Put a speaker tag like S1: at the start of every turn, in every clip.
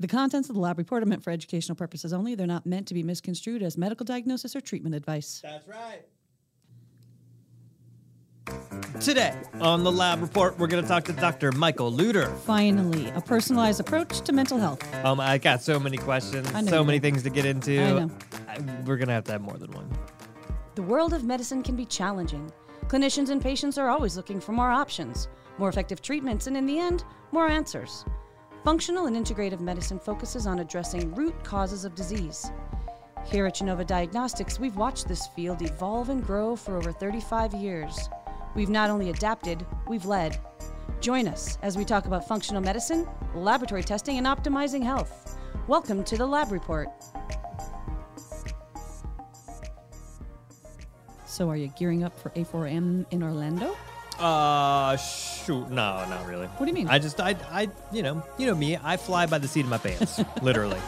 S1: The contents of the lab report are meant for educational purposes only. They're not meant to be misconstrued as medical diagnosis or treatment advice.
S2: That's right. Today on the lab report, we're going to talk to Dr. Michael Lutter.
S1: Finally, a personalized approach to mental health.
S2: Um, I got so many questions,
S1: I know
S2: so
S1: you
S2: many
S1: do.
S2: things to get into.
S1: I know.
S2: I- we're going to have to have more than one.
S3: The world of medicine can be challenging. Clinicians and patients are always looking for more options, more effective treatments, and in the end, more answers. Functional and integrative medicine focuses on addressing root causes of disease. Here at Genova Diagnostics, we've watched this field evolve and grow for over 35 years. We've not only adapted, we've led. Join us as we talk about functional medicine, laboratory testing, and optimizing health. Welcome to the Lab Report.
S1: So, are you gearing up for A4M in Orlando?
S2: Uh, shoot. No, not really.
S1: What do you mean?
S2: I just, I, I, you know, you know me. I fly by the seat of my pants, literally.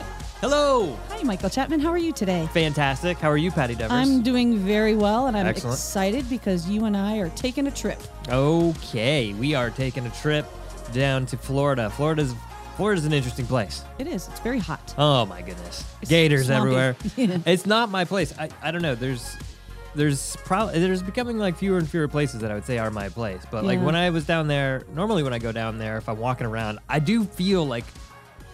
S2: Hello.
S1: Hi, Michael Chapman. How are you today?
S2: Fantastic. How are you, Patty Devers?
S1: I'm doing very well, and I'm
S2: Excellent.
S1: excited because you and I are taking a trip.
S2: Okay, we are taking a trip down to Florida. Florida's Florida's an interesting place.
S1: It is. It's very hot.
S2: Oh my goodness,
S1: It's
S2: gators
S1: swampy.
S2: everywhere.
S1: Yeah.
S2: It's not my place. I, I don't know. There's there's probably there's becoming like fewer and fewer places that I would say are my place. But like
S1: Yeah.
S2: when I was down there, normally when I go down there, if I'm walking around, I do feel like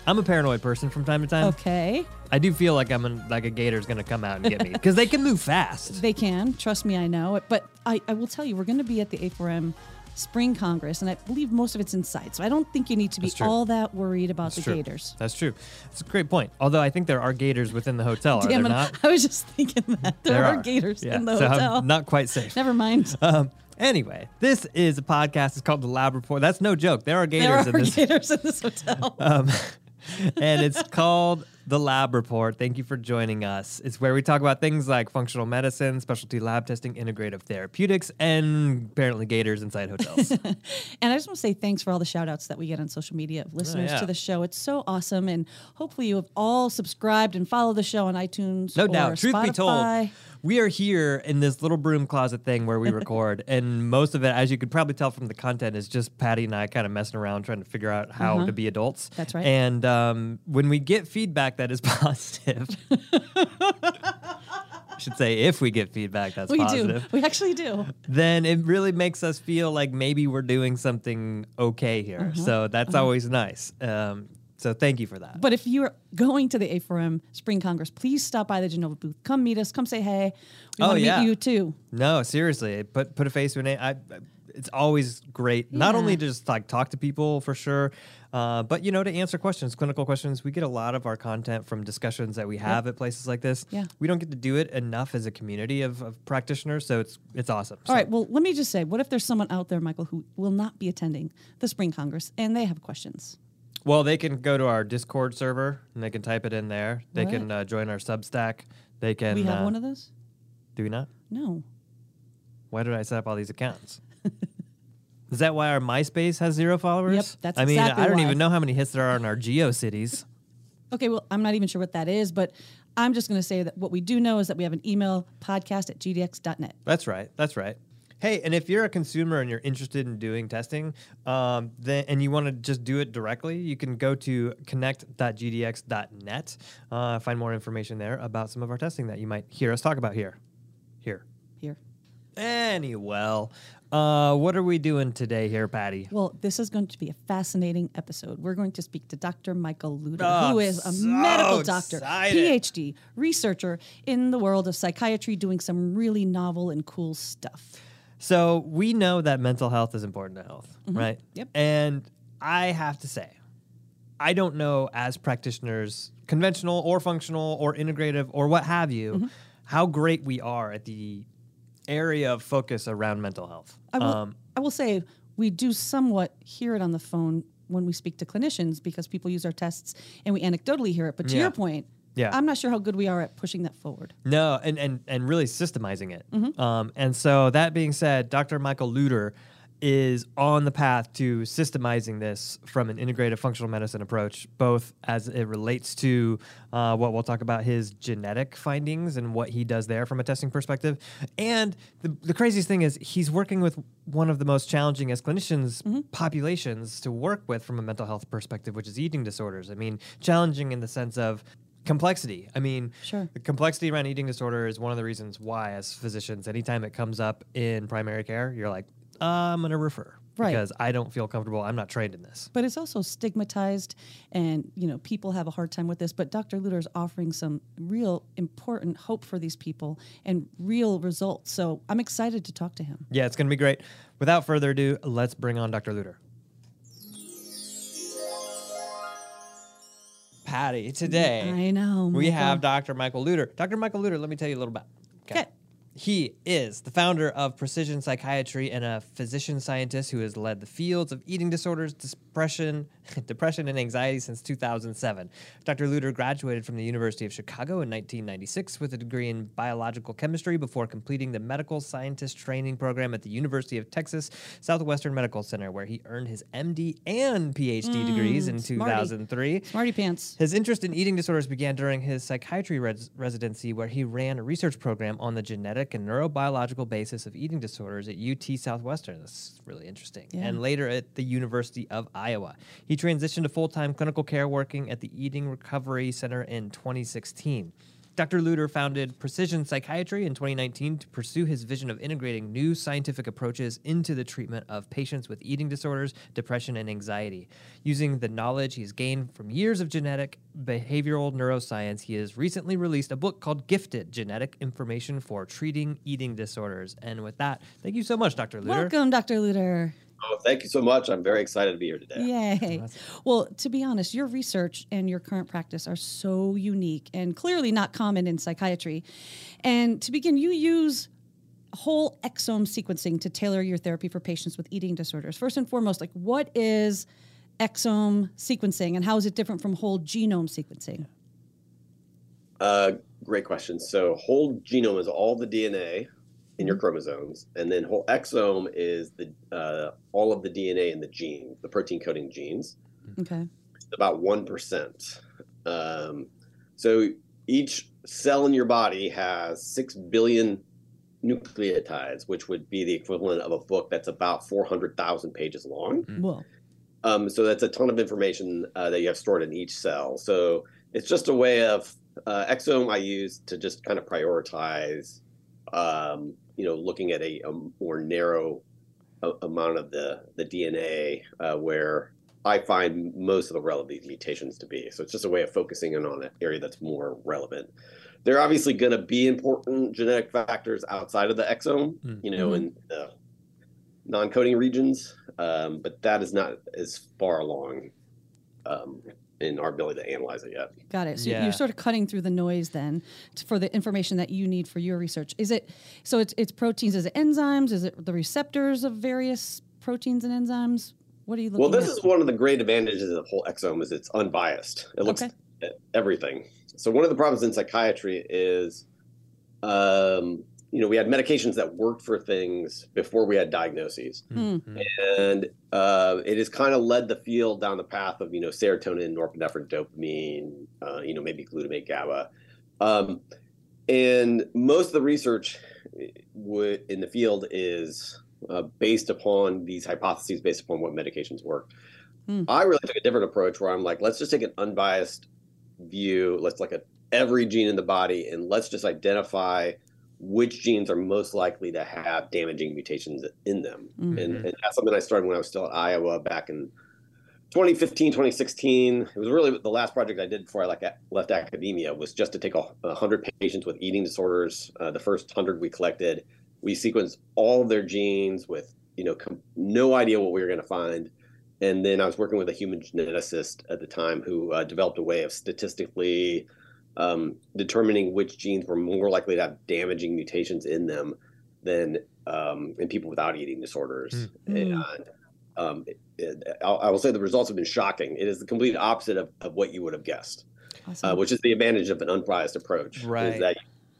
S2: I'm a paranoid person from time to time.
S1: Okay.
S2: I do feel like I'm in, like a gator's gonna come out and get me because they can move fast.
S1: They can. Trust me, I know it. But I, I will tell you, we're going to be at the A4M Spring Congress, and I believe most of it's inside. So I don't think you need to be all that worried about
S2: That's
S1: the
S2: true.
S1: gators.
S2: That's true. It's a great point. Although I think there are gators within the hotel, are
S1: Damn
S2: there
S1: it.
S2: not?
S1: I was just thinking that. There, are, gators
S2: Yeah,
S1: in the
S2: so
S1: hotel.
S2: I'm not quite safe.
S1: Never mind.
S2: Um, anyway, this is a podcast. It's called The Lab Report. That's no joke. There are gators
S1: there are
S2: in this.
S1: gators in this hotel.
S2: Um, and it's called The Lab Report. Thank you for joining us. It's where we talk about things like functional medicine, specialty lab testing, integrative therapeutics, and apparently gators inside hotels.
S1: And I just want to say thanks for all the shout outs that we get on social media of oh, listeners
S2: Oh, yeah.
S1: to the show. It's so awesome. And hopefully you have all subscribed and followed the show on iTunes.
S2: No doubt. Truth be told,
S1: Spotify.
S2: We are here in this little broom closet thing where we record, and most of it, as you could probably tell from the content, is just Patty and I kind of messing around trying to figure out how
S1: Uh-huh.
S2: to be adults.
S1: That's right.
S2: And um, when we get feedback that is positive, I should say if we get feedback that's
S1: We
S2: positive,
S1: do. We actually do.
S2: then it really makes us feel like maybe we're doing something okay here.
S1: Uh-huh.
S2: So that's always nice. Um, so thank you for that.
S1: But if you're going to the A4M Spring Congress, please stop by the Genova booth. Come meet us. Come say hey. We
S2: Oh,
S1: want to
S2: yeah.
S1: meet you too.
S2: No, seriously, put put a face to a name. I, I- it's always great. Not only to just like talk to people for sure, uh, but you know to answer questions, clinical questions. We get a lot of our content from discussions that we have at places like this.
S1: Yeah.
S2: we don't get to do it enough as a community of, of practitioners, so it's it's awesome.
S1: All right. Well, let me just say, what if there's someone out there, Michael, who will not be attending the Spring Congress and they have questions?
S2: Well, they can go to our Discord server and they can type it in there. They
S1: What?
S2: can uh, join our Substack. They can.
S1: we have
S2: uh,
S1: one of those?
S2: Do we not?
S1: No.
S2: Why did I set up all these accounts? Is that why our MySpace has zero followers?
S1: Yep, that's
S2: I mean,
S1: exactly
S2: I don't
S1: why.
S2: even know how many hits there are in our GeoCities.
S1: Okay. Well, I'm not even sure what that is, but I'm just going to say that what we do know is that we have an email podcast at gdx.net.
S2: That's right. That's right. Hey, and if you're a consumer and you're interested in doing testing, um, then and you want to just do it directly, you can go to connect.gdx.net. Uh, find more information there about some of our testing that you might hear us talk about here. Here.
S1: Here.
S2: Anyway, uh, what are we doing today here, Patty?
S1: Well, this is going to be a fascinating episode. We're going to speak to Dr. Michael Lutter,
S2: Oh,
S1: who a
S2: so
S1: medical doctor,
S2: excited.
S1: PhD, researcher in the world of psychiatry, doing some really novel and cool stuff.
S2: So we know that mental health is important to health, right?
S1: Mm-hmm. Yep.
S2: And I have to say, I don't know as practitioners, conventional or functional or integrative or what have you,
S1: Mm-hmm.
S2: how great we are at the area of focus around mental health.
S1: I will,
S2: Um,
S1: I will say we do somewhat hear it on the phone when we speak to clinicians because people use our tests and we anecdotally hear it. But to
S2: Yeah.
S1: your point,
S2: Yeah.
S1: I'm not sure how good we are at pushing that forward.
S2: No, and and and really systemizing it.
S1: Mm-hmm.
S2: Um, and so that being said, Dr. Michael Lutter is on the path to systemizing this from an integrative functional medicine approach, both as it relates to uh, what we'll talk about his genetic findings and what he does there from a testing perspective. And the, the craziest thing is he's working with one of the most challenging as clinicians populations to work with from a mental health perspective, which is eating disorders. I mean, challenging in the sense of complexity. I mean,
S1: Sure.
S2: the complexity around eating disorder is one of the reasons why, as physicians, anytime it comes up in primary care, you're like, uh, I'm going to refer
S1: Right.
S2: because I don't feel comfortable. I'm not trained in this.
S1: But it's also stigmatized, and you know people have a hard time with this. But Dr. Lutter is offering some real important hope for these people and real results. So I'm excited to talk to him.
S2: Yeah, it's going to be great. Without further ado, let's bring on Dr. Lutter. Patty, today
S1: I know.
S2: we
S1: Michael.
S2: have Dr. Michael Lutter. Dr. Michael Lutter, let me tell you a little about.
S1: Okay.
S2: He is the founder of Precision Psychiatry and a physician scientist who has led the fields of eating disorders, depression, depression and anxiety since 2007. Dr. Lutter graduated from the University of Chicago in 1996 with a degree in biological chemistry before completing the medical scientist training program at the University of Texas Southwestern Medical Center, where he earned his MD and PhD degrees in
S1: Mm, smarty.
S2: 2003.
S1: Smarty pants.
S2: His interest in eating disorders began during his psychiatry res- residency, where he ran a research program on the genetic and neurobiological basis of eating disorders at UT Southwestern. That's really interesting.
S1: Yeah.
S2: And later at the University of Iowa. He transitioned to full time clinical care working at the Eating Recovery Center in 2016. Dr. Lutter founded Precision Psychiatry in 2019 to pursue his vision of integrating new scientific approaches into the treatment of patients with eating disorders, depression, and anxiety. Using the knowledge he's gained from years of genetic behavioral neuroscience, he has recently released a book called Gifted Genetic Information for Treating Eating Disorders. And with that, thank you so much, Dr. Lutter.
S1: Welcome, Dr. Lutter.
S4: Oh, thank you so much. I'm very excited to be here today.
S1: Yay. Well, to be honest, your research and your current practice are so unique and clearly not common in psychiatry. And to begin, you use whole exome sequencing to tailor your therapy for patients with eating disorders. First and foremost, like what is exome sequencing and how is it different from whole genome sequencing?
S4: Uh, great question. So, whole genome is all the DNA in your chromosomes, and then whole exome is the uh, all of the DNA in the gene, the protein coding genes.
S1: Okay.
S4: It's about one percent. Um, so each cell in your body has six billion nucleotides, which would be the equivalent of a book that's about four hundred thousand pages long.
S2: Mm.
S1: Well,
S4: Um, so that's a ton of information uh, that you have stored in each cell. So it's just a way of uh, exome I use to just kind of prioritize, um, you know, looking at a, a more narrow a- amount of the the DNA uh, where I find most of the relevant mutations to be. So it's just a way of focusing in on an area that's more relevant. There are obviously going to be important genetic factors outside of the exome,
S2: Mm.
S4: you know,
S1: Mhm.
S4: in the non-coding regions, um, but that is not as far along um, in our ability to analyze it yet.
S1: got it. So
S2: Yeah.
S1: you're sort of cutting through the noise then t- for the information that you need for your research. Is it so it's it's proteins, is it enzymes, is it the receptors of various proteins and enzymes? What are you looking
S4: Well, this
S1: at?
S4: is one of the great advantages of the whole exome is it's unbiased. It looks
S1: Okay.
S4: at everything. So one of the problems in psychiatry is, um, you know, we had medications that worked for things before we had diagnoses,
S1: Hmm.
S4: and uh, it has kind of led the field down the path of you know serotonin, norepinephrine, dopamine, uh, you know maybe glutamate, GABA, um, and most of the research would in the field is uh, based upon these hypotheses, based upon what medications work.
S1: Hmm.
S4: I really took a different approach where I'm like, let's just take an unbiased view. Let's look at every gene in the body and let's just identify which genes are most likely to have damaging mutations in them.
S1: Mhm.
S4: And, and that's something I started when I was still at Iowa back in 2015, 2016. It was really the last project I did before I like, left academia was just to take a, a hundred patients with eating disorders. Uh, the first hundred we collected, we sequenced all of their genes with you know com- no idea what we were going to find. And then I was working with a human geneticist at the time who uh, developed a way of statistically um, determining which genes were more likely to have damaging mutations in them than um, in people without eating disorders.
S1: Mm.
S4: And um, it, it, I'll, I will say the results have been shocking. It is the complete opposite of, of what you would have guessed,
S1: Awesome.
S4: uh, which is the advantage of an unbiased approach.
S2: Right.
S4: Is that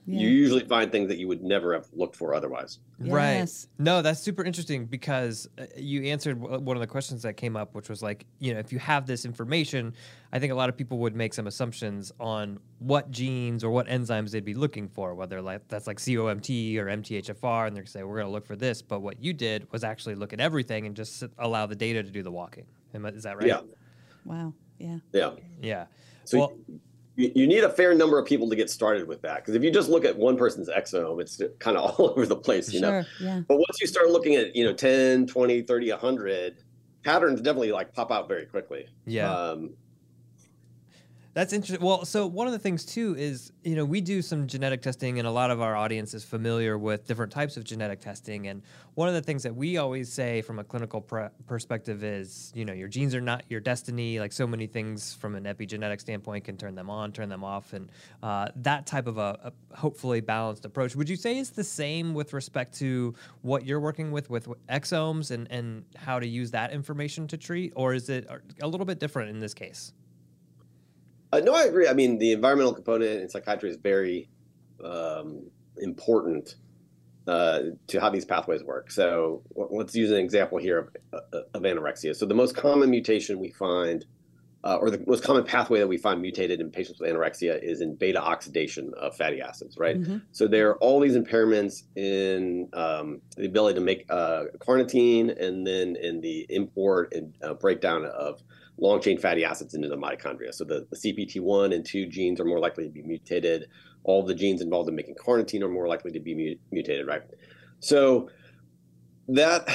S1: Yeah.
S4: you usually find things that you would never have looked for otherwise.
S2: Right. No, that's super interesting because uh, you answered one of the questions that came up, which was like, you know, if you have this information, I think a lot of people would make some assumptions on what genes or what enzymes they'd be looking for, whether like that's like COMT or MTHFR, and they're gonna say we're going to look for this. But what you did was actually look at everything and just allow the data to do the walking. Is that right?
S4: Yeah,
S1: Wow. Yeah.
S4: yeah.
S2: Yeah.
S4: So
S2: well,
S4: you, you need a fair number of people to get started with that because if you just look at one person's exome, it's kind of all over the place, you know.
S1: Yeah.
S4: But once you start looking at, you know, 10, 20, 30, 100, patterns definitely like pop out very quickly.
S2: yeah.
S4: Um,
S2: That's interesting. Well, so one of the things too is, you know, we do some genetic testing, and a lot of our audience is familiar with different types of genetic testing. And one of the things that we always say from a clinical perspective is, you know, your genes are not your destiny. Like so many things from an epigenetic standpoint can turn them on, turn them off, and uh, that type of a, a hopefully balanced approach. Would you say is the same with respect to what you're working with with exomes and and how to use that information to treat, or is it a little bit different in this case?
S4: Uh, no, I agree. I mean, the environmental component in psychiatry is very um, important uh, to how these pathways work. So let's use an example here of, uh, of anorexia. So the most common mutation we find, uh, or the most common pathway that we find mutated in patients with anorexia is in beta oxidation of fatty acids, right?
S1: Mhm.
S4: So there are all these impairments in um, the ability to make uh, carnitine and then in the import and uh, breakdown of long chain fatty acids into the mitochondria. So the, the CPT1 and 2 genes are more likely to be mutated. All the genes involved in making carnitine are more likely to be mu- mutated, right? So that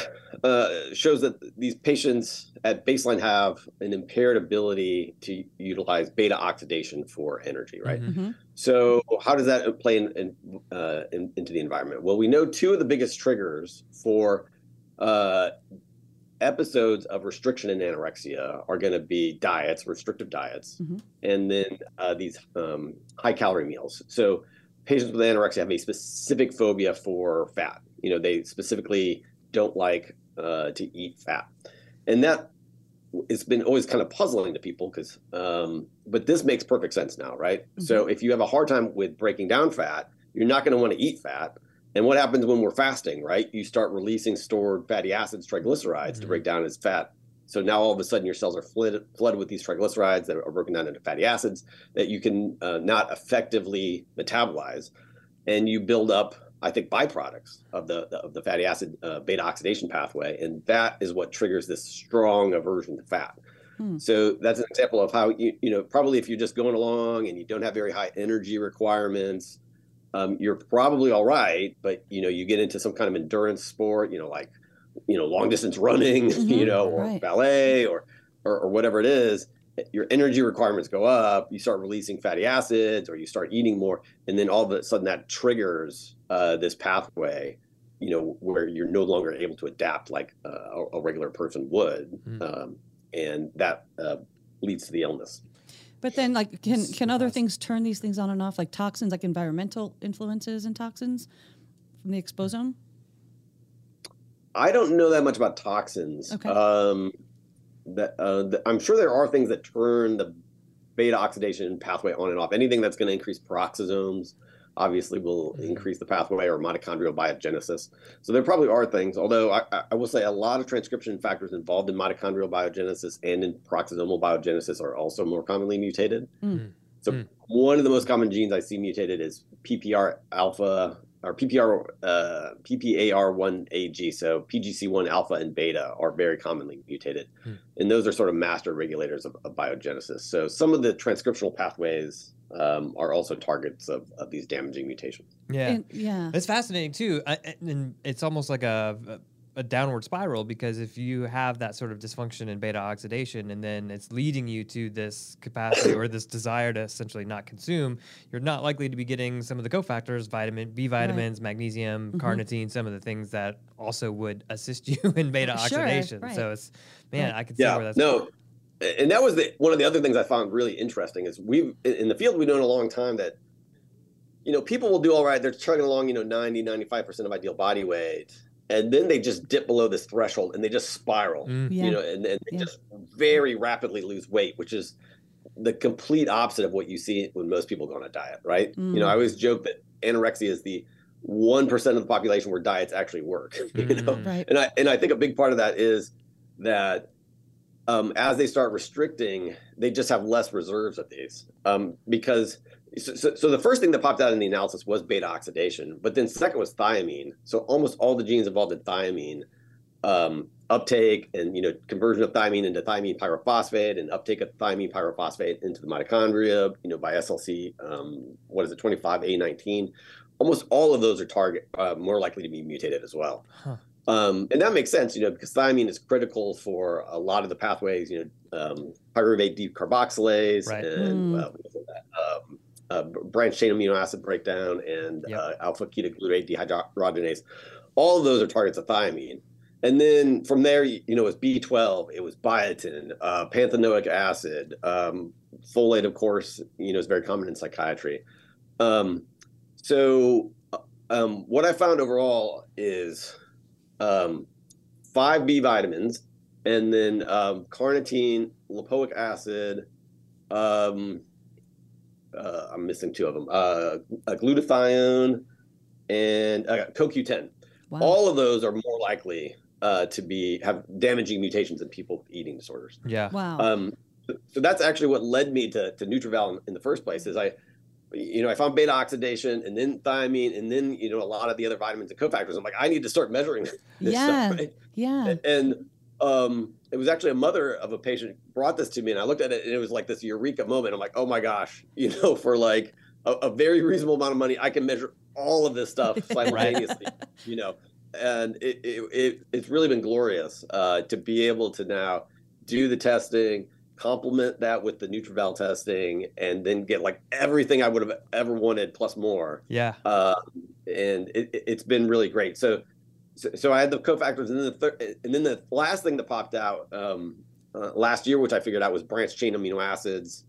S4: uh, shows that these patients at baseline have an impaired ability to utilize beta oxidation for energy, right?
S2: Mhm.
S1: Mhm.
S4: So how does that play in, in, uh, in, into the environment? Well, we know two of the biggest triggers for uh, episodes of restriction and anorexia are going to be diets, restrictive diets,
S1: Mhm.
S4: and then uh, these um, high calorie meals. So patients with anorexia have a specific phobia for fat. You know, they specifically don't like uh, to eat fat, and that it's been always kind of puzzling to people because um, but this makes perfect sense now right so if you have a hard time with breaking down fat you're not going to want to eat fat and what happens when we're fasting right you start releasing stored fatty acids triglycerides to
S2: Mhm.
S4: break down as fat so now all of a sudden your cells are flooded, flooded with these triglycerides that are broken down into fatty acids that you can uh, not effectively metabolize and you build up I think byproducts of the of the fatty acid uh, beta oxidation pathway, and that is what triggers this strong aversion to fat.
S1: Hmm.
S4: So that's an example of how you you know probably if you're just going along and you don't have very high energy requirements, um, you're probably all right. But you know you get into some kind of endurance sport, you know like you know long distance running, you
S1: Mhm,
S4: know or
S1: right.
S4: ballet or, or or whatever it is. Your energy requirements go up. You start releasing fatty acids, or you start eating more, and then all of a sudden that triggers uh, this pathway you know where you're no longer able to adapt like uh, a, a regular person would
S2: Mm.
S4: um, and that uh, leads to the illness
S1: But then, like, can can other things turn these things on and off, like toxins, like environmental influences and toxins from the exposome?
S4: i don't know that much about toxins
S1: Okay.
S4: um, that uh, th- i'm sure there are things that turn the beta oxidation pathway on and off anything that's going to increase peroxisomes obviously will
S2: Mhm.
S4: increase the pathway or mitochondrial biogenesis so there probably are things although I, I- I will say a lot of transcription factors involved in mitochondrial biogenesis and in peroxisomal biogenesis are also more commonly mutated
S1: Mm.
S4: so
S2: Mm.
S4: one of the most common genes i see mutated is PPAR alpha or PPAR uh, ppar1ag so pgc1 alpha and beta are very commonly mutated
S2: Mm.
S4: and those are sort of master regulators of, of biogenesis so some of the transcriptional pathways um, are also targets of, of these damaging mutations
S2: Yeah.
S1: And- yeah.
S2: It's fascinating too, I, I- and it's almost like a, a downward spiral because if you have that sort of dysfunction in beta oxidation, and then it's leading you to this capacity or this desire to essentially not consume, you're not likely to be getting some of the cofactors, vitamin B vitamins, magnesium,
S1: Mhm.
S2: carnitine, some of the things that also would assist you in beta
S1: Sure,
S2: oxidation.
S1: right.
S2: So it's man,
S1: Right.
S2: I can see where
S4: yeah
S2: that's
S4: no and that was the one of the other things i found really interesting is we've in in the field we've known a long time that you know people will do all right they're chugging along you know 90 95% of ideal body weight and then they just dip below this threshold and they just spiral
S2: Mm.
S1: Yeah.
S4: you know and, and they
S1: Yeah.
S4: just very rapidly lose weight which is the complete opposite of what you see when most people go on a diet, right? Mm. You know, I always joke that anorexia is the one percent of the population where diets actually work. You know, mm. right. and I and I think a big part of that is that um, as they start restricting, they just have less reserves of these um, because. So, so, the first thing that popped out in the analysis was beta oxidation, but then second was thiamine. So almost all the genes involved in thiamine um, uptake and you know conversion of thiamine into thiamine pyrophosphate and uptake of thiamine pyrophosphate into the mitochondria you know by SLC um, what is it 25A19 almost all of those are target uh, more likely to be mutated as well huh. um, and that makes sense you know because thiamine is critical for a lot of the pathways you know um, pyruvate decarboxylase right. and mm. uh, um, uh, branch chain amino acid breakdown and yep. Uh, alpha ketoglutarate dehydrogenase all of those are targets of thiamine and then from there, you know, it was B12, it was biotin, uh, pantothenic acid, um, folate, of course, you know, is very common in psychiatry. Um, so, uh, um, what I found overall is um, five B vitamins, and then um, carnitine, lipoic acid. Um, uh, I'm missing two of them. Uh, glutathione and uh, CoQ10. Wow. All of those are more likely uh, to be have damaging mutations in people with eating disorders.
S2: Yeah.
S1: Wow.
S4: Um, so that's actually what led me to to NutrEval in, in the first place. Is I, you know, I found beta oxidation and then thiamine and then you know a lot of the other vitamins and cofactors. I'm like, I need to start measuring this
S1: yeah.
S4: stuff. Right?
S1: Yeah.
S4: And um, it was actually a mother of a patient brought this to me, and I looked at it and it was like this eureka moment. I'm like, oh my gosh, you know, for like a, a very reasonable amount of money, I can measure all of this stuff simultaneously. you know, and it, it, it, it's really been glorious uh, to be able to now do the testing complement that with the NutrEval testing and then get like everything I would have ever wanted plus more.
S2: Yeah.
S4: Uh, and it, has been really great. So, so, so, I had the cofactors and then the third, and then the last thing that popped out um, uh, last year, which I figured out was branched chain amino acids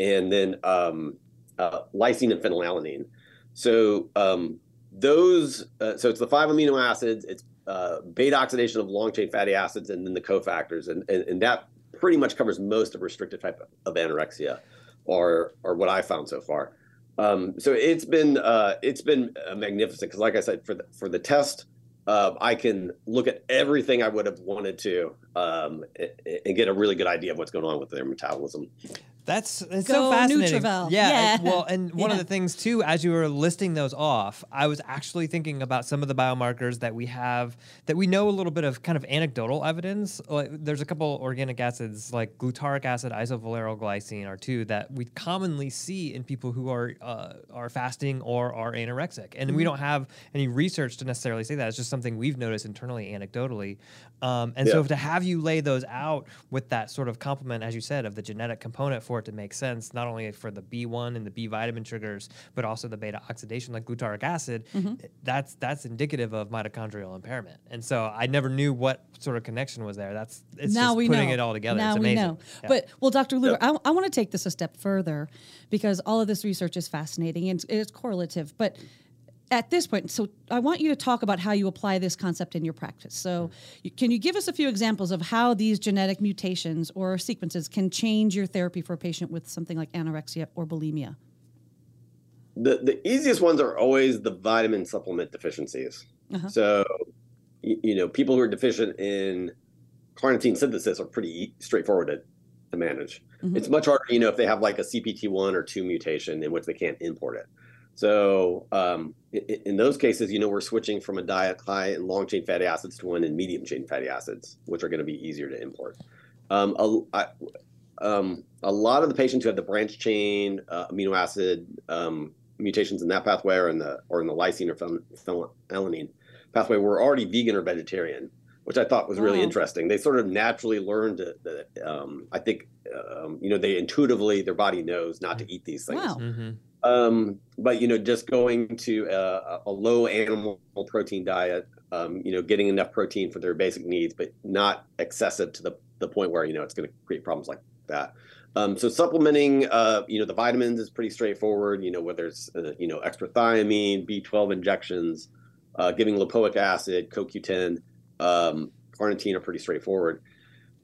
S4: and then um, uh, lysine and phenylalanine. So, um, those uh, so it's the five amino acids it's uh, beta oxidation of long chain fatty acids and then the cofactors and, and, and that pretty much covers most of restrictive type of anorexia or or what i found so far um, so it's been uh, it's been uh, magnificent because like i said for the for the test uh, I can look at everything I would have wanted to um, and get a really good idea of what's going on with their metabolism.
S2: That's it's so fascinating.
S1: NutrEval.
S2: Yeah. yeah. well, and one yeah. of the things too, as you were listing those off, I was actually thinking about some of the biomarkers that we have that we know a little bit of kind of anecdotal evidence. Like there's a couple organic acids like glutaric acid, isovalerylglycine are two that we commonly see in people who are uh, are fasting or are anorexic, and mm-hmm. we don't have any research to necessarily say that. It's just something we've noticed internally, anecdotally. Um, and yeah. so to have you lay those out with that sort of complement, as you said, of the genetic component for it to make sense, not only for the B1 and the B vitamin triggers, but also the beta oxidation like glutaric acid, mm-hmm. that's that's indicative of mitochondrial impairment. And so I never knew what sort of connection was there. That's it's now just we putting
S1: know.
S2: it all together.
S1: Now
S2: it's amazing.
S1: we know. Yeah. But well, Dr. Lutter, I, I want to take this a step further because all of this research is fascinating and it's, it's correlative, but at this point, so I want you to talk about how you apply this concept in your practice. So, you, can you give us a few examples of how these genetic mutations or sequences can change your therapy for a patient with something like anorexia or bulimia?
S4: The the easiest ones are always the vitamin supplement deficiencies. Uh-huh. So, you, you, know, people who are deficient in carnitine synthesis are pretty straightforward to, to manage. Mm-hmm. It's much harder, you know, if they have like a CPT1 or 2 mutation in which they can't import it. So um, in, in, those cases, you know, we're switching from a diet high in long chain fatty acids to one in medium chain fatty acids, which are going to be easier to import. Um, a, I, um, a, lot of the patients who have the branch chain uh, amino acid um, mutations in that pathway or in the or in the lysine or phenylalanine pathway were already vegan or vegetarian, which I thought was really interesting. They sort of naturally learned that. Um, I think um, you know they intuitively their body knows not to eat these things.
S1: Wow. Mm-hmm.
S4: Um, but you know, just going to a, a low animal protein diet, um, you know, getting enough protein for their basic needs, but not excessive to the, the point where you know it's going to create problems like that. Um, so supplementing, uh, you know, the vitamins is pretty straightforward. You know, whether it's uh, you know extra thiamine, B12 injections, uh, giving lipoic acid, CoQ10, um, carnitine are pretty straightforward.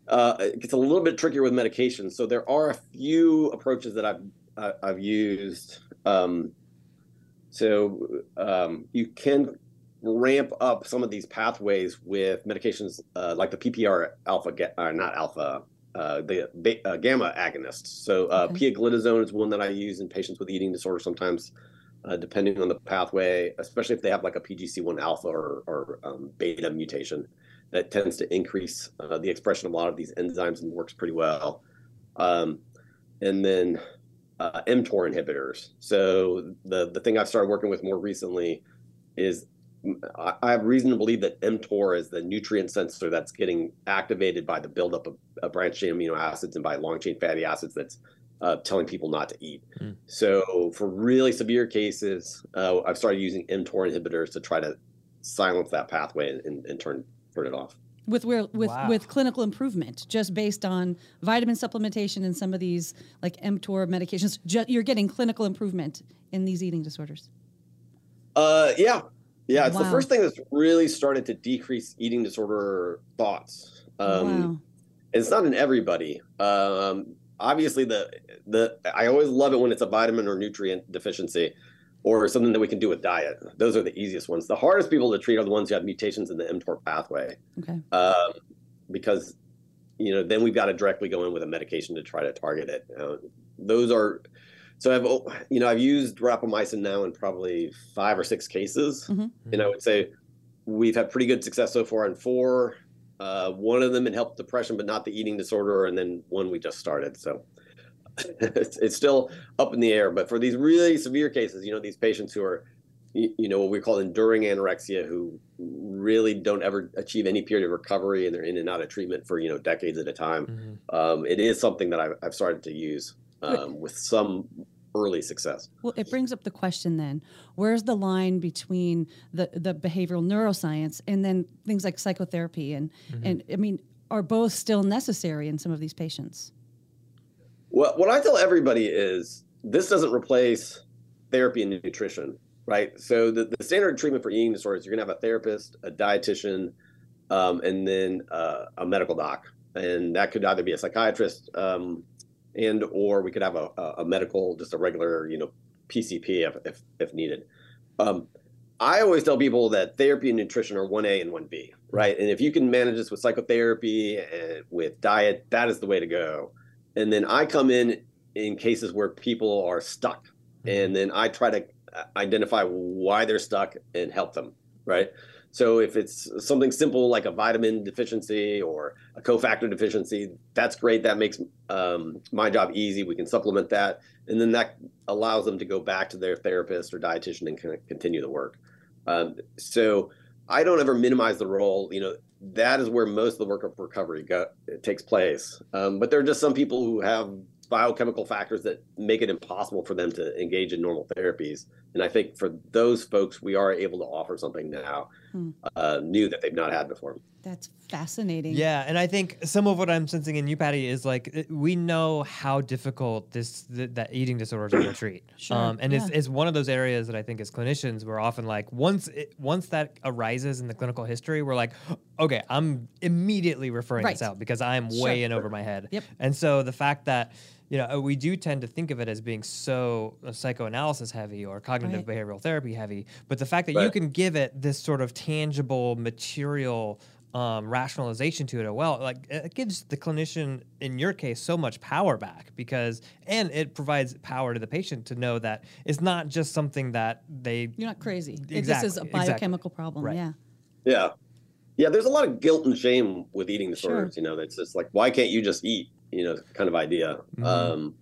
S4: uh, it gets a little bit trickier with medications. So there are a few approaches that I've I've used. Um, so um, you can ramp up some of these pathways with medications uh, like the PPAR alpha, uh, not alpha, uh, the uh, gamma agonists. So uh, okay. pioglitazone is one that I use in patients with eating disorder sometimes, uh, depending on the pathway, especially if they have like a PGC1 alpha or, or um, beta mutation. That tends to increase uh, the expression of a lot of these enzymes and works pretty well. Um, and then uh, mTOR inhibitors. So the the thing I've started working with more recently is I have reason to believe that mTOR is the nutrient sensor that's getting activated by the buildup of, of branched chain amino acids and by long chain fatty acids that's uh, telling people not to eat. Mm. So for really severe cases, uh, I've started using mTOR inhibitors to try to silence that pathway and, and, and turn turn it off.
S1: With where with wow. with clinical improvement, just based on vitamin supplementation and some of these like mTOR medications, ju- you're getting clinical improvement in these eating disorders.
S4: Uh, yeah, yeah, it's wow. the first thing that's really started to decrease eating disorder thoughts. Um, wow. It's not in everybody. Um, obviously, the the I always love it when it's a vitamin or nutrient deficiency, or something that we can do with diet. Those are the easiest ones. The hardest people to treat are the ones who have mutations in the mTOR pathway. Okay. Um, because you know then we've got to directly go in with a medication to try to target it. Uh, those are so I've oh, you know I've used rapamycin now in probably five or six cases, mm-hmm. and I would say we've had pretty good success so far in four. Uh, one of them it helped depression, but not the eating disorder, and then one we just started. So it's, it's still up in the air. But for these really severe cases, you know, these patients who are you know what we call enduring anorexia who really don't ever achieve any period of recovery and they're in and out of treatment for you know decades at a time mm-hmm. um, it is something that I've, I've started to use um, with some early success.
S1: Well, it brings up the question then: Where's the line between the the behavioral neuroscience and then things like psychotherapy? And mm-hmm. and I mean, are both still necessary in some of these patients?
S4: Well, what I tell everybody is this doesn't replace therapy and nutrition, right? So the, the standard treatment for eating disorders, you're gonna have a therapist, a dietitian, um, and then uh, a medical doc, and that could either be a psychiatrist. Um, and or we could have a, a medical, just a regular, you know, PCP if if, if needed. Um, I always tell people that therapy and nutrition are one A and one B, right? And if you can manage this with psychotherapy and with diet, that is the way to go. And then I come in in cases where people are stuck, and then I try to identify why they're stuck and help them, right? So if it's something simple like a vitamin deficiency or a cofactor deficiency, that's great. That makes um, my job easy. We can supplement that, and then that allows them to go back to their therapist or dietitian and kind of continue the work. Um, so I don't ever minimize the role. You know, that is where most of the work of recovery go, takes place. Um, but there are just some people who have biochemical factors that make it impossible for them to engage in normal therapies. And I think for those folks, we are able to offer something now hmm. uh, new that they've not had before.
S1: That's fascinating.
S2: Yeah, and I think some of what I'm sensing in you, Patty, is like we know how difficult this th- that eating disorders are to treat. Sure. Um, and yeah. it's, it's one of those areas that I think as clinicians we're often like once it, once that arises in the clinical history, we're like, okay, I'm immediately referring right. this out because I'm sure. way in over my head.
S1: Yep.
S2: And so the fact that you know, we do tend to think of it as being so uh, psychoanalysis heavy or cognitive right. behavioral therapy heavy. But the fact that right. you can give it this sort of tangible, material um, rationalization to it, well, like it gives the clinician, in your case, so much power back because, and it provides power to the patient to know that it's not just something that they.
S1: You're not crazy. Exactly, this is a biochemical exactly. problem. Right. Yeah.
S4: Yeah. Yeah. There's a lot of guilt and shame with eating disorders. Sure. You know, it's just like, why can't you just eat? You know, kind of idea. Mm-hmm. Um,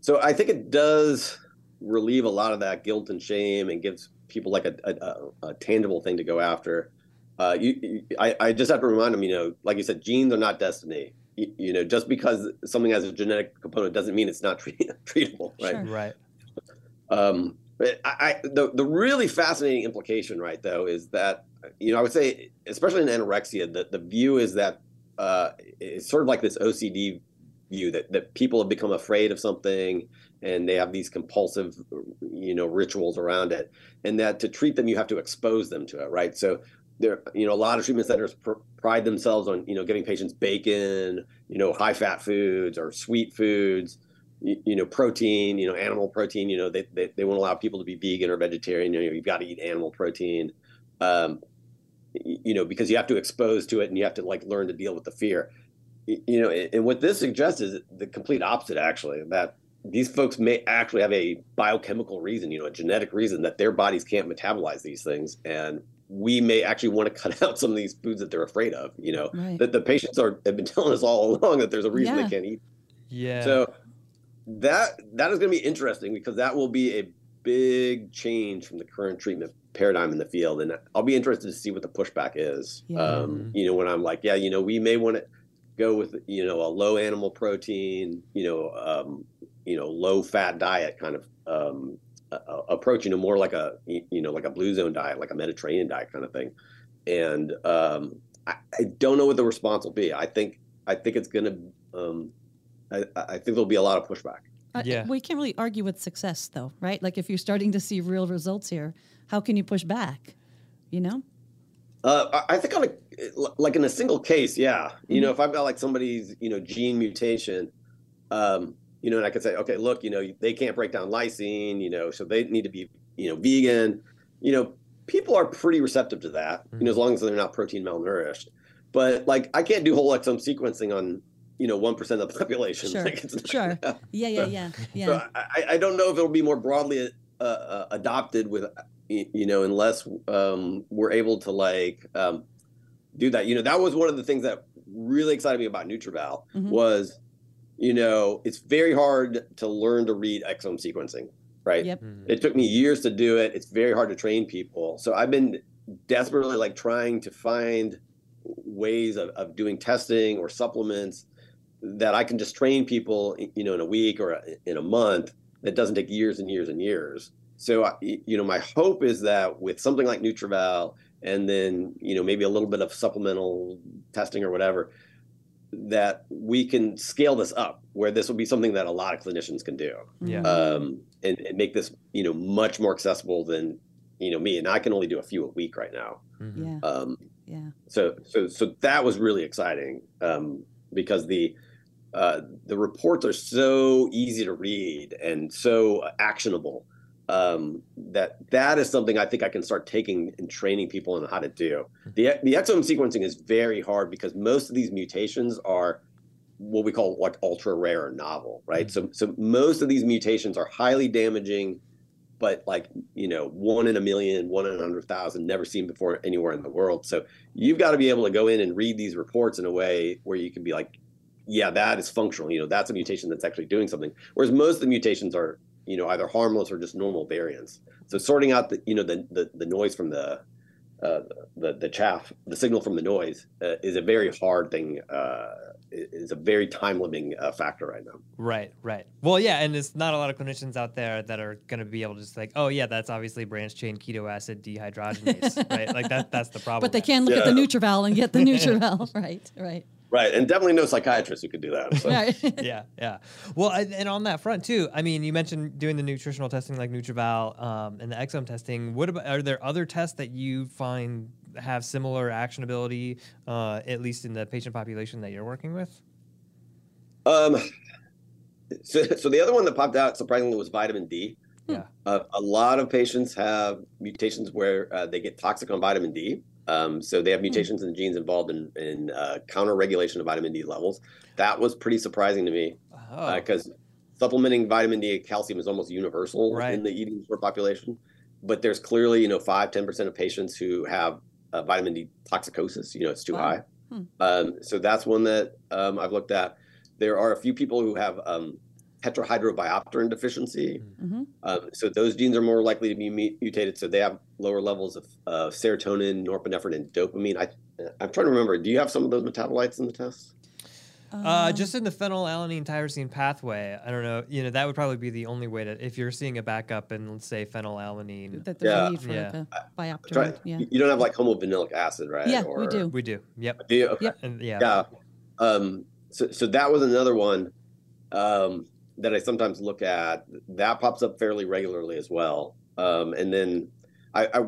S4: so I think it does relieve a lot of that guilt and shame and gives people like a, a, a tangible thing to go after. Uh, you, you, I, I just have to remind them, you know, like you said, genes are not destiny. You, you know, just because something has a genetic component doesn't mean it's not treat, treatable, right? Sure.
S2: Right.
S4: Um, I, I, the the really fascinating implication, right, though, is that you know I would say, especially in anorexia, the the view is that uh, it's sort of like this OCD view that that people have become afraid of something and they have these compulsive you know rituals around it and that to treat them you have to expose them to it right so there, you know, a lot of treatment centers pr- pride themselves on, you know, giving patients bacon, you know, high fat foods or sweet foods, you, you know, protein, you know, animal protein. You know, they, they they won't allow people to be vegan or vegetarian. You know, you've got to eat animal protein. Um, you know, because you have to expose to it and you have to like learn to deal with the fear. You know, and what this suggests is the complete opposite, actually, that these folks may actually have a biochemical reason, you know, a genetic reason that their bodies can't metabolize these things. And we may actually want to cut out some of these foods that they're afraid of. You know,
S1: Right.
S4: that the patients are have been telling us all along that there's a reason
S1: Yeah.
S4: they can't eat.
S2: Yeah.
S4: So that that is going to be interesting because that will be a big change from the current treatment paradigm in the field, and I'll be interested to see what the pushback is.
S1: Yeah.
S4: Um, you know, when I'm like, yeah, you know, we may want to go with you know a low animal protein, you know, um, you know, low fat diet kind of um, uh, approach, you know, more like a you know like a blue zone diet, like a Mediterranean diet kind of thing, and um, I, I don't know what the response will be. I think I think it's going to um, I, I think there'll be a lot of pushback.
S1: Uh,
S2: Yeah.
S1: We can't really argue with success, though, right? Like if you're starting to see real results here, how can you push back? You know?
S4: Uh, I I think on a like in a single case, yeah. You know, if I've got like somebody's you know gene mutation, um, you know, and I could say, okay, look, you know, they can't break down lysine, you know, so they need to be you know vegan. You know, people are pretty receptive to that, you know, as long as they're not protein malnourished. But like, I can't do whole exome sequencing on you know one percent of the population.
S1: Sure,
S4: Like, it's not
S1: sure.
S4: gonna.
S1: Yeah, yeah, yeah, yeah.
S4: So I, I don't know if it'll be more broadly uh, uh, adopted with, you know, unless um, we're able to like um, do that. You know, that was one of the things that really excited me about NutrEval
S1: Mhm.
S4: was, you know, it's very hard to learn to read exome sequencing, right?
S1: Yep.
S2: Mhm.
S4: It took me years to do it. It's very hard to train people. So I've been desperately like trying to find ways of, of doing testing or supplements that I can just train people, you know, in a week or in a month that doesn't take years and years and years. So, I- you know, my hope is that with something like NutrEval and then, you know, maybe a little bit of supplemental testing or whatever, that we can scale this up where this will be something that a lot of clinicians can do
S2: Yeah.
S4: um, and, and make this you know much more accessible than you know me and i can only do a few a week right now
S2: Mhm.
S1: Yeah,
S4: um,
S1: yeah.
S4: so so so that was really exciting um, because the uh, the reports are so easy to read and so actionable um, that that is something I think I can start taking and training people on how to do. The the exome sequencing is very hard because most of these mutations are what we call like ultra rare or novel, right? So so most of these mutations are highly damaging, but like you know one in a million, one in a hundred thousand, never seen before anywhere in the world. So you've got to be able to go in and read these reports in a way where you can be like, yeah, that is functional. You know, that's a mutation that's actually doing something. Whereas most of the mutations are, you know, either harmless or just normal variants. So sorting out the, you know, the the, the noise from the uh, the the chaff, the signal from the noise, uh, is a very hard thing. Uh, is a very time limiting uh, factor right now.
S2: Right, right. Well, yeah, and there's not a lot of clinicians out there that are going to be able to just like, oh yeah, that's obviously branched chain keto acid dehydrogenase, right? Like that that's the problem.
S1: But they can look at the
S4: Yeah.
S1: NutrEval and get the NutrEval, right? Right.
S4: Right, and definitely no psychiatrist who could do that. So.
S2: Yeah, yeah. Well, I- and on that front too, I mean, you mentioned doing the nutritional testing like NutrEval um, and the exome testing. What about are there other tests that you find have similar actionability, uh, at least in the patient population that you're working with?
S4: Um, so, so the other one that popped out surprisingly was vitamin D.
S2: Yeah.
S4: Uh, a lot of patients have mutations where uh, they get toxic on vitamin D. Um, so they have mutations in genes involved in, in uh, counter regulation of vitamin D levels. That was pretty surprising to me
S2: Oh,
S4: because supplementing vitamin D and calcium is almost universal
S2: Right.
S4: in the eating disorder population. But there's clearly, you know, five, 10% of patients who have uh, vitamin D toxicosis. You know, it's too
S1: Wow.
S4: high.
S1: Hmm.
S4: Um, so that's one that um, I've looked at. There are a few people who have um, tetrahydrobiopterin deficiency.
S1: hmm
S4: Um, so those genes are more likely to be mutated. So they have lower levels of uh, serotonin, norepinephrine, and dopamine. I, I'm trying to remember. Do you have some of those metabolites in the test?
S2: Uh, just in the phenylalanine tyrosine pathway, I don't know. You know, that would probably be the only way to if you're seeing a backup in, let's say, phenylalanine.
S1: that there's
S4: Yeah.
S1: a need for
S2: Yeah.
S1: like a biopterin.
S4: Try,
S1: Yeah.
S4: You don't have like homovanillic acid, right?
S1: Yeah, we do.
S2: We do. Yep.
S4: Do you? Okay.
S1: Yep.
S2: And yeah.
S4: Yeah. Um, so, so that was another one um, that I sometimes look at. That pops up fairly regularly as well. Um, and then I, I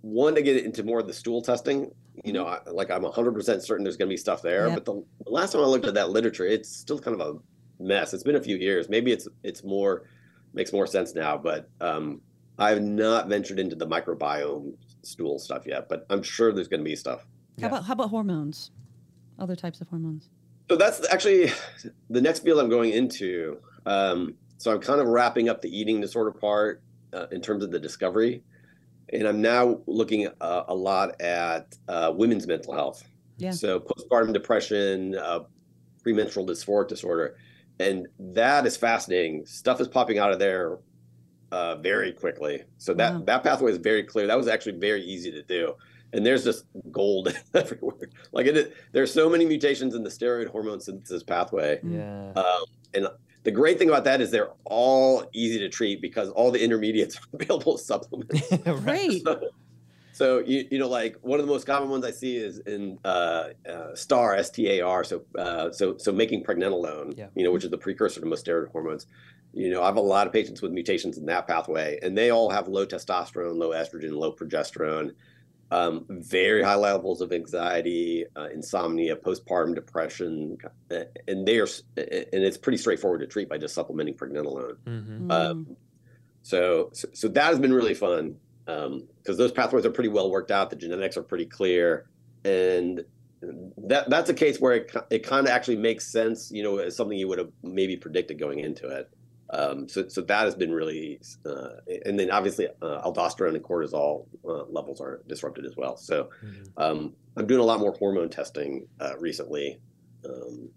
S4: one to get into more of the stool testing. You know, I, like I'm 100% certain there's going to be stuff there.
S1: Yep.
S4: But the, the last time I looked at that literature, it's still kind of a mess. It's been a few years. Maybe it's it's more makes more sense now. But um, I've not ventured into the microbiome stool stuff yet. But I'm sure there's going to be stuff.
S2: Yeah.
S1: How about how about hormones? Other types of hormones.
S4: So that's actually the next field I'm going into. Um, so I'm kind of wrapping up the eating disorder part uh, in terms of the discovery, and I'm now looking uh, a lot at uh, women's mental health.
S1: Yeah.
S4: So postpartum depression, uh, premenstrual dysphoric disorder, and that is fascinating. Stuff is popping out of there uh, very quickly. So that
S1: Wow.
S4: that pathway is very clear. That was actually very easy to do. And there's just gold everywhere. Like it, there's so many mutations in the steroid hormone synthesis pathway.
S2: Yeah.
S4: Um, and the great thing about that is they're all easy to treat because all the intermediates are available as supplements.
S1: right.
S4: So, so you you know like one of the most common ones I see is in uh, uh, STAR S T A R so uh, so so making pregnenolone
S2: Yeah.
S4: you know which is the precursor to most steroid hormones. You know I have a lot of patients with mutations in that pathway and they all have low testosterone, low estrogen, low progesterone, um, very high levels of anxiety, uh, insomnia, postpartum depression, uh, and they are and it's pretty straightforward to treat by just supplementing pregnenolone.
S2: hmm
S4: Um, so, so, so that has been really fun because those pathways are pretty well worked out. The genetics are pretty clear, and that that's a case where it it kind of actually makes sense. You know, as something you would have maybe predicted going into it. Um, so, so that has been really, uh, and then obviously uh, aldosterone and cortisol uh, levels are disrupted as well. So,
S2: Mhm.
S4: um, I'm doing a lot more hormone testing uh, recently um,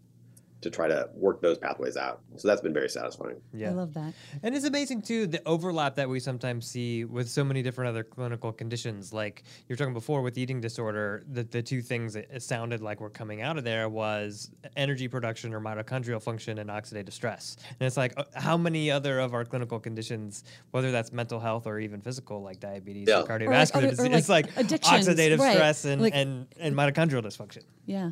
S4: to try to work those pathways out. So that's been very satisfying.
S2: Yeah.
S1: I love that.
S2: And it's amazing too the overlap that we sometimes see with so many different other clinical conditions. Like you were talking before with eating disorder, the, the two things that sounded like were coming out of there was energy production or mitochondrial function and oxidative stress. And it's like uh, how many other of our clinical conditions, whether that's mental health or even physical like diabetes
S4: Yeah.
S2: or
S4: Or
S1: like
S2: cardiovascular
S1: or like
S2: it's like
S1: addictions,
S2: oxidative
S1: right.
S2: stress and,
S1: Like-
S2: and, and mitochondrial dysfunction.
S1: Yeah.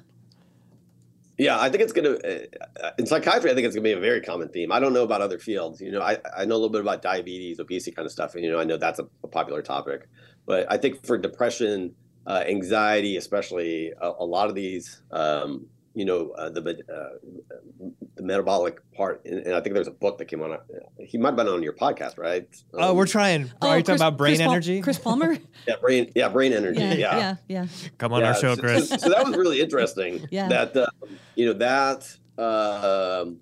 S4: Yeah, I think it's gonna uh, in psychiatry. I think it's gonna be a very common theme. I don't know about other fields. You know, I, I know a little bit about diabetes, obesity, kind of stuff, and you know, I know that's a, a popular topic. But I think for depression, uh, anxiety, especially, a, a lot of these, um, you know, uh, the uh, the metabolic part. And, and I think there's a book that came on. uh, He might have been on your podcast, right?
S2: Oh,
S4: Um,
S2: we're trying. Are you talking about brain
S1: Chris Pal-
S2: energy?
S1: Chris Palmer?
S4: yeah, brain, yeah, brain energy.
S1: yeah,
S4: yeah.
S1: yeah, yeah.
S2: Come on
S4: Yeah,
S2: our show,
S4: so-
S2: Chris.
S4: So, so that was really interesting.
S1: Yeah.
S4: That uh, you know that um,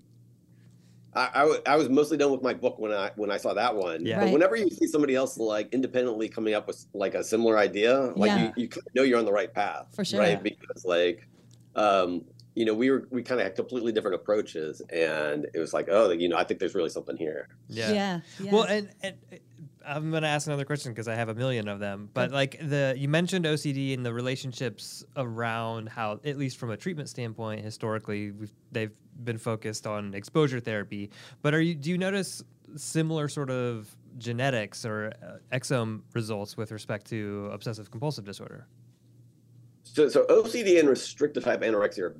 S4: I, I w- I was mostly done with my book when I when I saw that one.
S2: Yeah.
S4: But
S1: Right.
S4: whenever you see somebody else like independently coming up with like a similar idea, like
S1: Yeah.
S4: you, you know you're on the right path.
S1: For sure.
S4: Right. Because like. Um, you know, we were we kind of had completely different approaches, and it was like, oh, you know, I think there's really something here.
S2: yeah.
S1: Yeah. yeah.
S2: Well, and, and uh, I'm gonna ask another question because I have a million of them. But like the you mentioned OCD and the relationships around how, at least from a treatment standpoint, historically we've, they've been focused on exposure therapy. But are you do you notice similar sort of genetics or uh, exome results with respect to obsessive compulsive disorder?
S4: So, so OCD and restrictive type anorexia, are,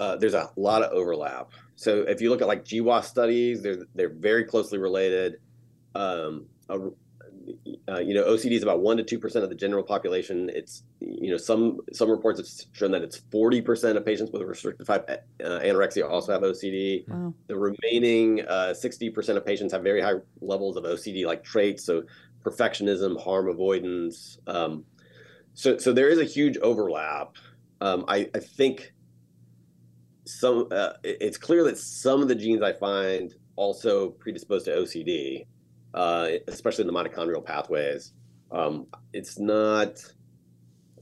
S4: uh, there's a lot of overlap. So if you look at like GWAS studies, they're they're very closely related. Um, uh, uh, you know, OCD is about one to two percent of the general population. It's you know some some reports have shown that it's forty percent of patients with restrictive type uh, anorexia also have OCD.
S1: wow.
S4: The remaining uh, sixty percent of patients have very high levels of OCD like traits, so perfectionism, harm avoidance. Um, so, so there is a huge overlap. Um, I, I think some uh, it's clear that some of the genes I find also predisposed to OCD, uh, especially in the mitochondrial pathways. Um, it's not.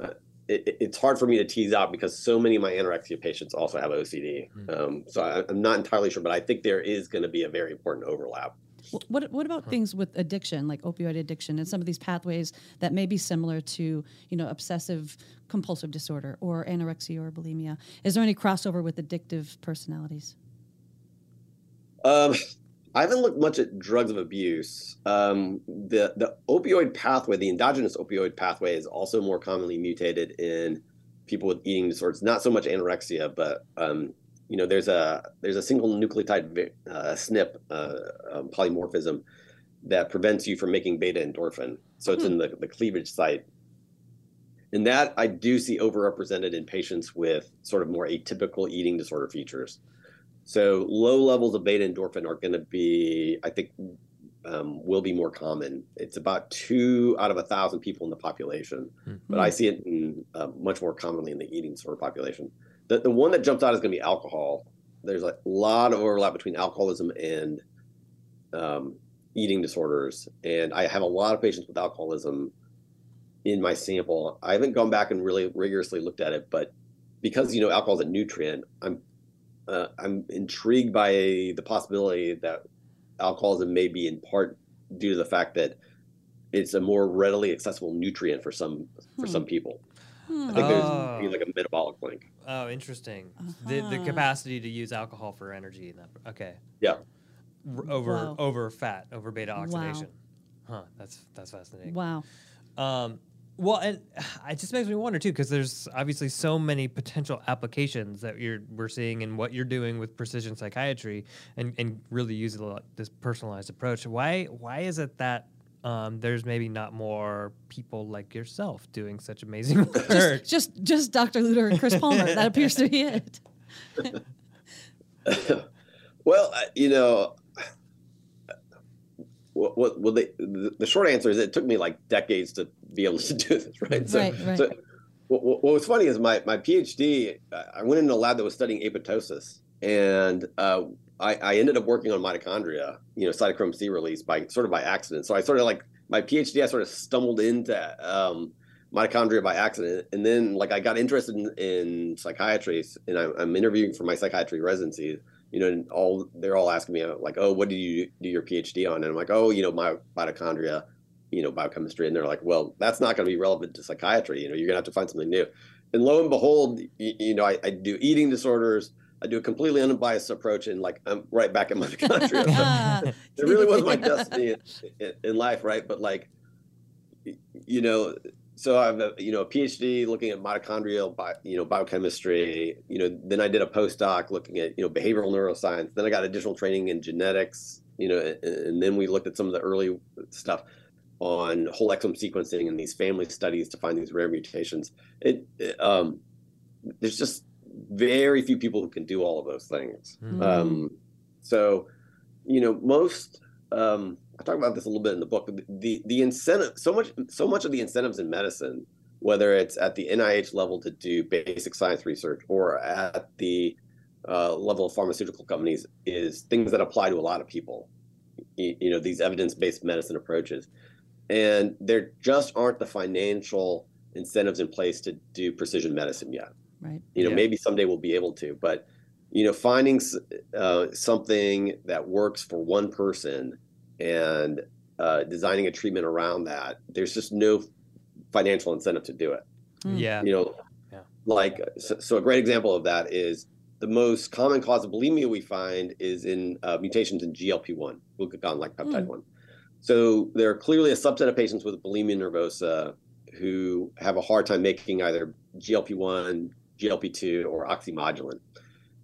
S4: Uh, it, it- it's hard for me to tease out because so many of my anorexia patients also have OCD.
S2: Hmm.
S4: Um, so I, I'm not entirely sure, but I think there is going to be a very important overlap.
S1: Wh- What what about things with addiction, like opioid addiction, and some of these pathways that may be similar to you know obsessive compulsive disorder or anorexia or bulimia? Is there any crossover with addictive personalities?
S4: Um, I haven't looked much at drugs of abuse. Um, the the opioid pathway, the endogenous opioid pathway, is also more commonly mutated in people with eating disorders. Not so much anorexia, but um, you know, there's a there's a single nucleotide uh, SNP uh, um, polymorphism that prevents you from making beta endorphin. So it's in the, the cleavage site and that I do see overrepresented in patients with sort of more atypical eating disorder features. So low levels of beta endorphin are going to be, I think, um, will be more common. It's about two out of a thousand people in the population, mm-hmm. but I see it in, uh, much more commonly in the eating disorder population. The, the one that jumps out is going to be alcohol. There's a lot of overlap between alcoholism and um, eating disorders, and I have a lot of patients with alcoholism in my sample. I haven't gone back and really rigorously looked at it, but because you know alcohol is a nutrient, I'm uh, I'm intrigued by the possibility that alcoholism may be in part due to the fact that it's a more readily accessible nutrient for some for some hmm. people. Hmm. I think oh. there's like a metabolic link.
S2: Oh, interesting. Uh-huh. The the uh-huh. capacity to use alcohol for energy in that. Okay.
S4: Yeah.
S2: R- over wow. over fat, over beta oxidation. Wow. Huh. That's that's fascinating.
S1: Wow.
S2: Um, well, and it just makes me wonder too, because there's obviously so many potential applications that you're we're seeing in what you're doing with precision psychiatry, and and really using this personalized approach. Why why is it that um, there's maybe not more people like yourself doing such amazing work?
S1: just, just just Dr. Lutter and Chris Palmer. that appears to be it.
S4: well, you know, what, what, well, they, the, the, short answer is it took me like decades to be able to do this, right?
S1: So, right, right. so
S4: what, what, was funny is my, my PhD, I went into a lab that was studying apoptosis, and uh, I, I ended up working on mitochondria, you know, cytochrome C release by sort of by accident. So I sort of like my PhD, I sort of stumbled into um, mitochondria by accident, and then like I got interested in, in psychiatry, and I'm, I'm interviewing for my psychiatry residency you know, and all they're all asking me like, oh, what did you do your PhD on? And I'm like, oh, you know, my mitochondria, you know, biochemistry. And they're like, well, that's not going to be relevant to psychiatry. You know, you're going to have to find something new. And lo and behold, you, you know, I, I, do eating disorders. I do a completely unbiased approach, and like I'm right back in my country. it really was my destiny in, in, life, right? But like, you know, so I have a you know a PhD looking at mitochondrial bio, you know biochemistry. You know, then I did a postdoc looking at you know behavioral neuroscience. Then I got additional training in genetics. You know, and, and then we looked at some of the early stuff on whole exome sequencing and these family studies to find these rare mutations. It, it um, there's just very few people who can do all of those things. Mm-hmm. Um, so, you know, most um, I talk about this a little bit in the book. The the incentive, so much so much of the incentives in medicine, whether it's at the NIH level to do basic science research or at the uh, level of pharmaceutical companies, is things that apply to a lot of people. You, you know, these evidence-based medicine approaches, and there just aren't the financial incentives in place to do precision medicine yet.
S1: Right.
S4: You know,
S2: yeah.
S4: maybe someday we'll be able to, but you know, finding uh, something that works for one person and uh, designing a treatment around that, there's just no financial incentive to do it.
S2: Mm. Yeah.
S4: You know, yeah. like so, so, A great example of that is the most common cause of bulimia we find is in uh, mutations in GLP-1, glucagon-like peptide mm. one. So there are clearly a subset of patients with bulimia nervosa who have a hard time making either GLP-1 GLP-2 or oxyntomodulin,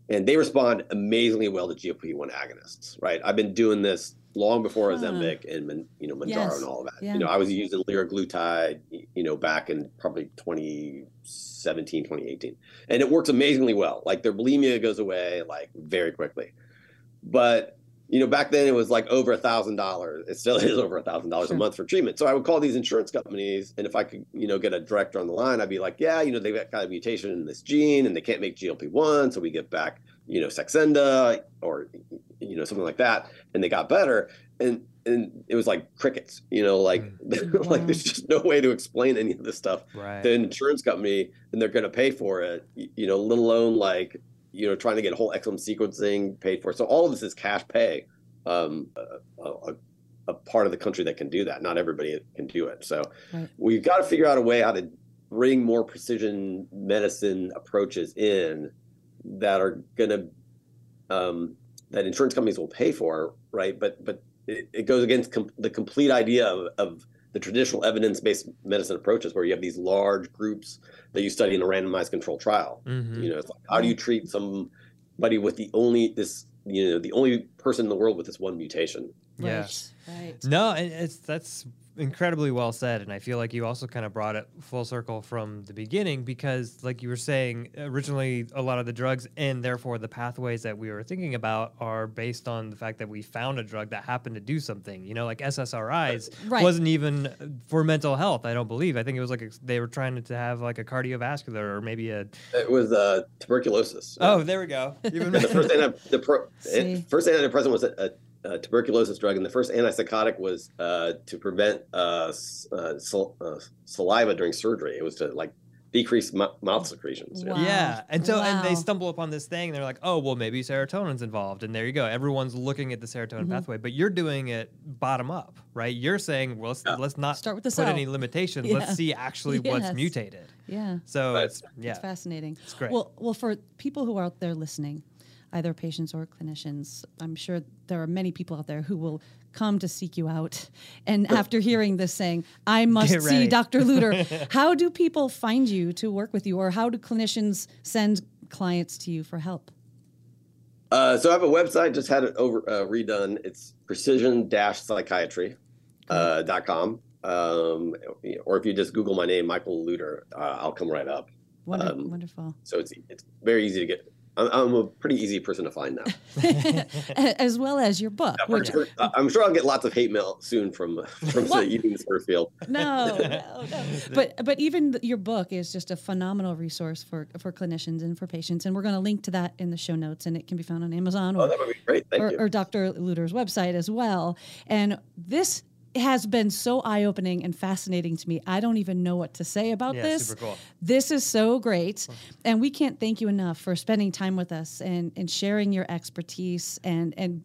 S4: and they respond amazingly well to GLP-1 agonists. Right? I've been doing this long before Ozempic huh. and you know Mounjaro yes. and all of that. Yeah. You know, I was using liraglutide, you know, back in probably 2017, 2018, and it works amazingly well. Like their bulimia goes away like very quickly, but you know, back then it was like over a thousand dollars. It still is over a thousand dollars a month for treatment. So I would call these insurance companies, and if I could, you know, get a director on the line, I'd be like, yeah, you know, they've got a mutation in this gene, and they can't make GLP one, so we get back, you know, Saxenda or you know something like that, and they got better. And and it was like crickets, you know, like mm. like there's just no way to explain any of this stuff
S2: right.
S4: an insurance company, and they're going to pay for it, you know, let alone like you know, trying to get whole exome sequencing paid for. So all of this is cash pay. Um, a, a, a, part of the country that can do that. Not everybody can do it. So right. we've got to figure out a way how to bring more precision medicine approaches in that are going to um, that insurance companies will pay for, right? But but it, it goes against com- the complete idea of, of the traditional evidence-based medicine approaches where you have these large groups that you study in a randomized control trial. Mm-hmm. You know, it's like how do you treat somebody with the only this you know the only person in the world with this one mutation?
S2: Yes. Right. No, it's that's incredibly well said, and I feel like you also kind of brought it full circle from the beginning because, like you were saying, originally a lot of the drugs and therefore the pathways that we were thinking about are based on the fact that we found a drug that happened to do something. You know, like SSRIs
S1: Right.
S2: wasn't even for mental health. I don't believe. I think it was like a, they were trying to have like a cardiovascular or maybe a.
S4: It was uh, tuberculosis.
S2: Oh, there we go. Even
S4: the first anti- the pro-
S1: See.
S4: it- first antidepressant was a, a, a tuberculosis drug, and the first antipsychotic was uh, to prevent uh, uh, sal- uh, saliva during surgery. It was to like decrease m- mouth secretions.
S1: Wow.
S2: Yeah, and so and they stumble upon this thing. And they're like, oh well, maybe serotonin's involved, and there you go. Everyone's looking at the serotonin
S1: Mm-hmm.
S2: pathway, but you're doing it bottom up, right? You're saying, well, let's, let's not
S1: Start with the
S2: put
S1: cell.
S2: any limitations.
S1: Yeah.
S2: Let's see actually what's mutated.
S1: Yeah.
S2: So
S4: Right.
S2: it's yeah,
S1: It's fascinating.
S2: It's great.
S1: Well, well, for people who are out there listening, either patients or clinicians, I'm sure there are many people out there who will come to seek you out. And after hearing this, saying, "I must see. Dr. Lutter." how do people find you to work with you, or how do clinicians send clients to you for help?
S4: Uh, so I have a website, just had it over uh, redone. It's precision-psychiatry uh, dot com. Um, or if you just Google my name, Michael Lutter, uh, I'll come right up.
S1: Wonder-
S4: Um,
S1: wonderful.
S4: So it's it's very easy to get. I'm, I'm a pretty easy person to find now.
S1: as well as your book,
S4: I'm
S1: which
S4: sure, I'm sure I'll get lots of hate mail soon from from the
S1: What?
S4: eating disorder field.
S1: no, no, no. But but even your book is just a phenomenal resource for for clinicians and for patients, and we're going to link to that in the show notes, and it can be found on Amazon
S4: Oh,
S1: or
S4: that would be great. Thank
S1: or,
S4: you.
S1: or Dr. Lutter's website as well. And this has been so eye opening and fascinating to me. I don't even know what to say about
S2: Yeah,
S1: this.
S2: cool.
S1: This is so great. And we can't thank you enough for spending time with us and, and sharing your expertise and, and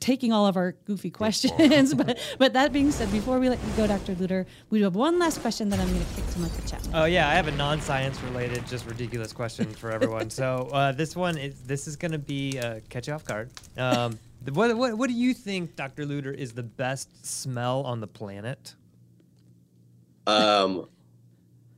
S1: taking all of our goofy questions. but, but that being said, before we let you go, Dr. Lutter, we do have one last question that I'm going to kick to Michael Chapman.
S2: Oh yeah, I have a non-science related, just ridiculous question for everyone. so uh, this one is this is gonna be uh, catch you off guard. Um, the- what, what what do you think, Dr. Lutter, is the best smell on the planet?
S4: Um,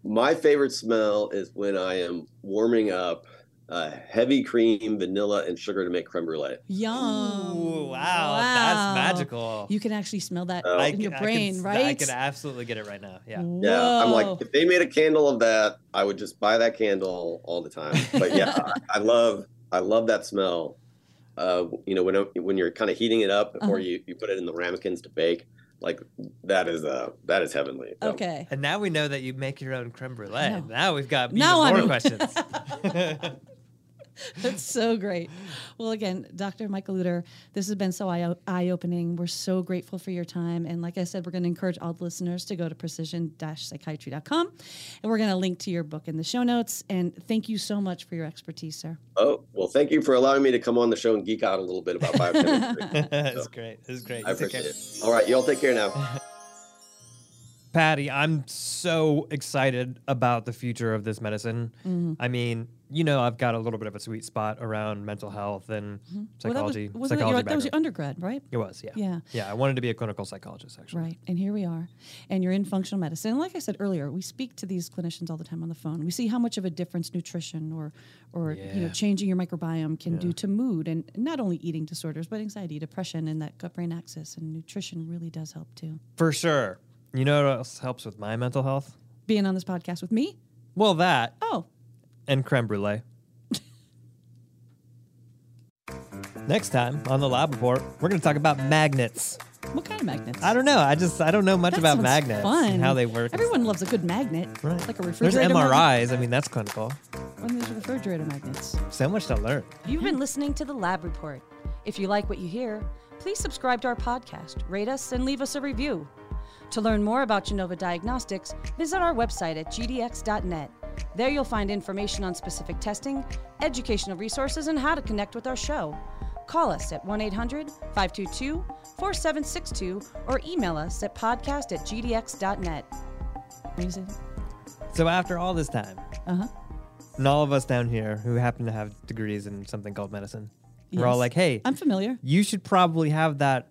S4: my favorite smell is when I am warming up uh, heavy cream, vanilla, and sugar to make creme brulee.
S1: Yum.
S2: Ooh, wow, that's magical.
S1: You can actually smell that
S4: Oh.
S1: in your
S2: I
S1: brain,
S2: can,
S1: right?
S2: I can absolutely get it right now. Yeah.
S4: Yeah, I'm like, if they made a candle of that, I would just buy that candle all the time. But yeah, I, I love, I love that smell. Uh, you know, when when you're kind of heating it up,
S1: Uh-huh.
S4: or you, you put it in the ramekins to bake, like that is uh that is heavenly. So,
S1: Okay.
S2: And now we know that you make your own creme brulee.
S1: know.
S2: Now we've got
S1: Now
S2: even
S1: I'm-
S2: more questions.
S1: That's so great. Well, again, Dr. Michael Lutter, this has been so eye opening. We're so grateful for your time. And like I said, we're going to encourage all the listeners to go to precision psychiatry.com. And we're going to link to your book in the show notes. And thank you so much for your expertise, sir.
S4: Oh well, thank you for allowing me to come on the show and geek out a little bit about biochemistry.
S2: it's great. It's great.
S4: I
S2: You take care.
S4: appreciate it. All right, y'all take care now.
S2: Patty, I'm so excited about the future of this medicine.
S1: Mm-hmm.
S2: I mean, you know, I've got a little bit of a sweet spot around mental health and psychology.
S1: Well, that was,
S2: psychology
S1: your, that was your undergrad, right?
S2: It was, yeah.
S1: Yeah.
S2: Yeah, I wanted to be a clinical psychologist, actually.
S1: Right. And here we are. And you're in functional medicine. And like I said earlier, we speak to these clinicians all the time on the phone. We see how much of a difference nutrition or or you know changing your microbiome can do to mood and not only eating disorders, but anxiety, depression, and that gut brain axis. And nutrition really does help too.
S2: For sure. You know what else helps with my mental health?
S1: Being on this podcast with me?
S2: Well, that
S1: Oh,
S2: and creme brulee. Next time on the lab report, we're going to talk about magnets.
S1: what kind of magnets?
S2: I don't know. I just I don't know much
S1: That
S2: about magnets
S1: fun.
S2: and how they work.
S1: Everyone loves a good magnet,
S2: Right.
S1: like a
S2: There's
S1: refrigerator. magnet.
S2: MRIs. I mean, that's clinical.
S1: And there's refrigerator magnets.
S2: So much to learn.
S3: You've been listening to The Lab Report. If you like what you hear, please subscribe to our podcast, rate us, and leave us a review. To learn more about Genova Diagnostics, visit our website at gdx.net. There you'll find information on specific testing, educational resources, and how to connect with our show. Call us at 1 800 522 4762 or email us at podcast at gdx.net.
S1: Amazing.
S2: So after all this time,
S1: Uh huh.
S2: and all of us down here who happen to have degrees in something called medicine, we're all like, hey,
S1: I'm familiar.
S2: you should probably have that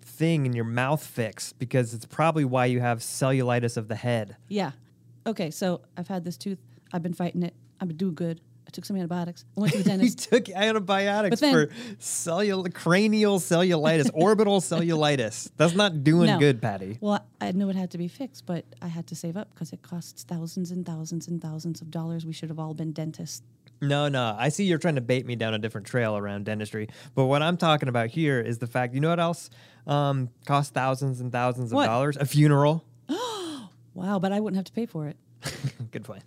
S2: thing in your mouth fixed because it's probably why you have cellulitis of the head.
S1: Yeah. Okay, so I've had this tooth. I've been fighting it. I've been doing good. I took some antibiotics. I went to the dentist.
S2: he took antibiotics
S1: then-
S2: for cellul- cranial cellulitis, orbital cellulitis. That's not doing
S1: No.
S2: good, Patty.
S1: well, I knew it had to be fixed, but I had to save up because it costs thousands and thousands and thousands of dollars. We should have all been dentists.
S2: No, no. I see you're trying to bait me down a different trail around dentistry. But what I'm talking about here is the fact, you know what else um, costs thousands and thousands of
S1: What?
S2: dollars? A funeral.
S1: Wow, but I wouldn't have to pay for it.
S2: good point.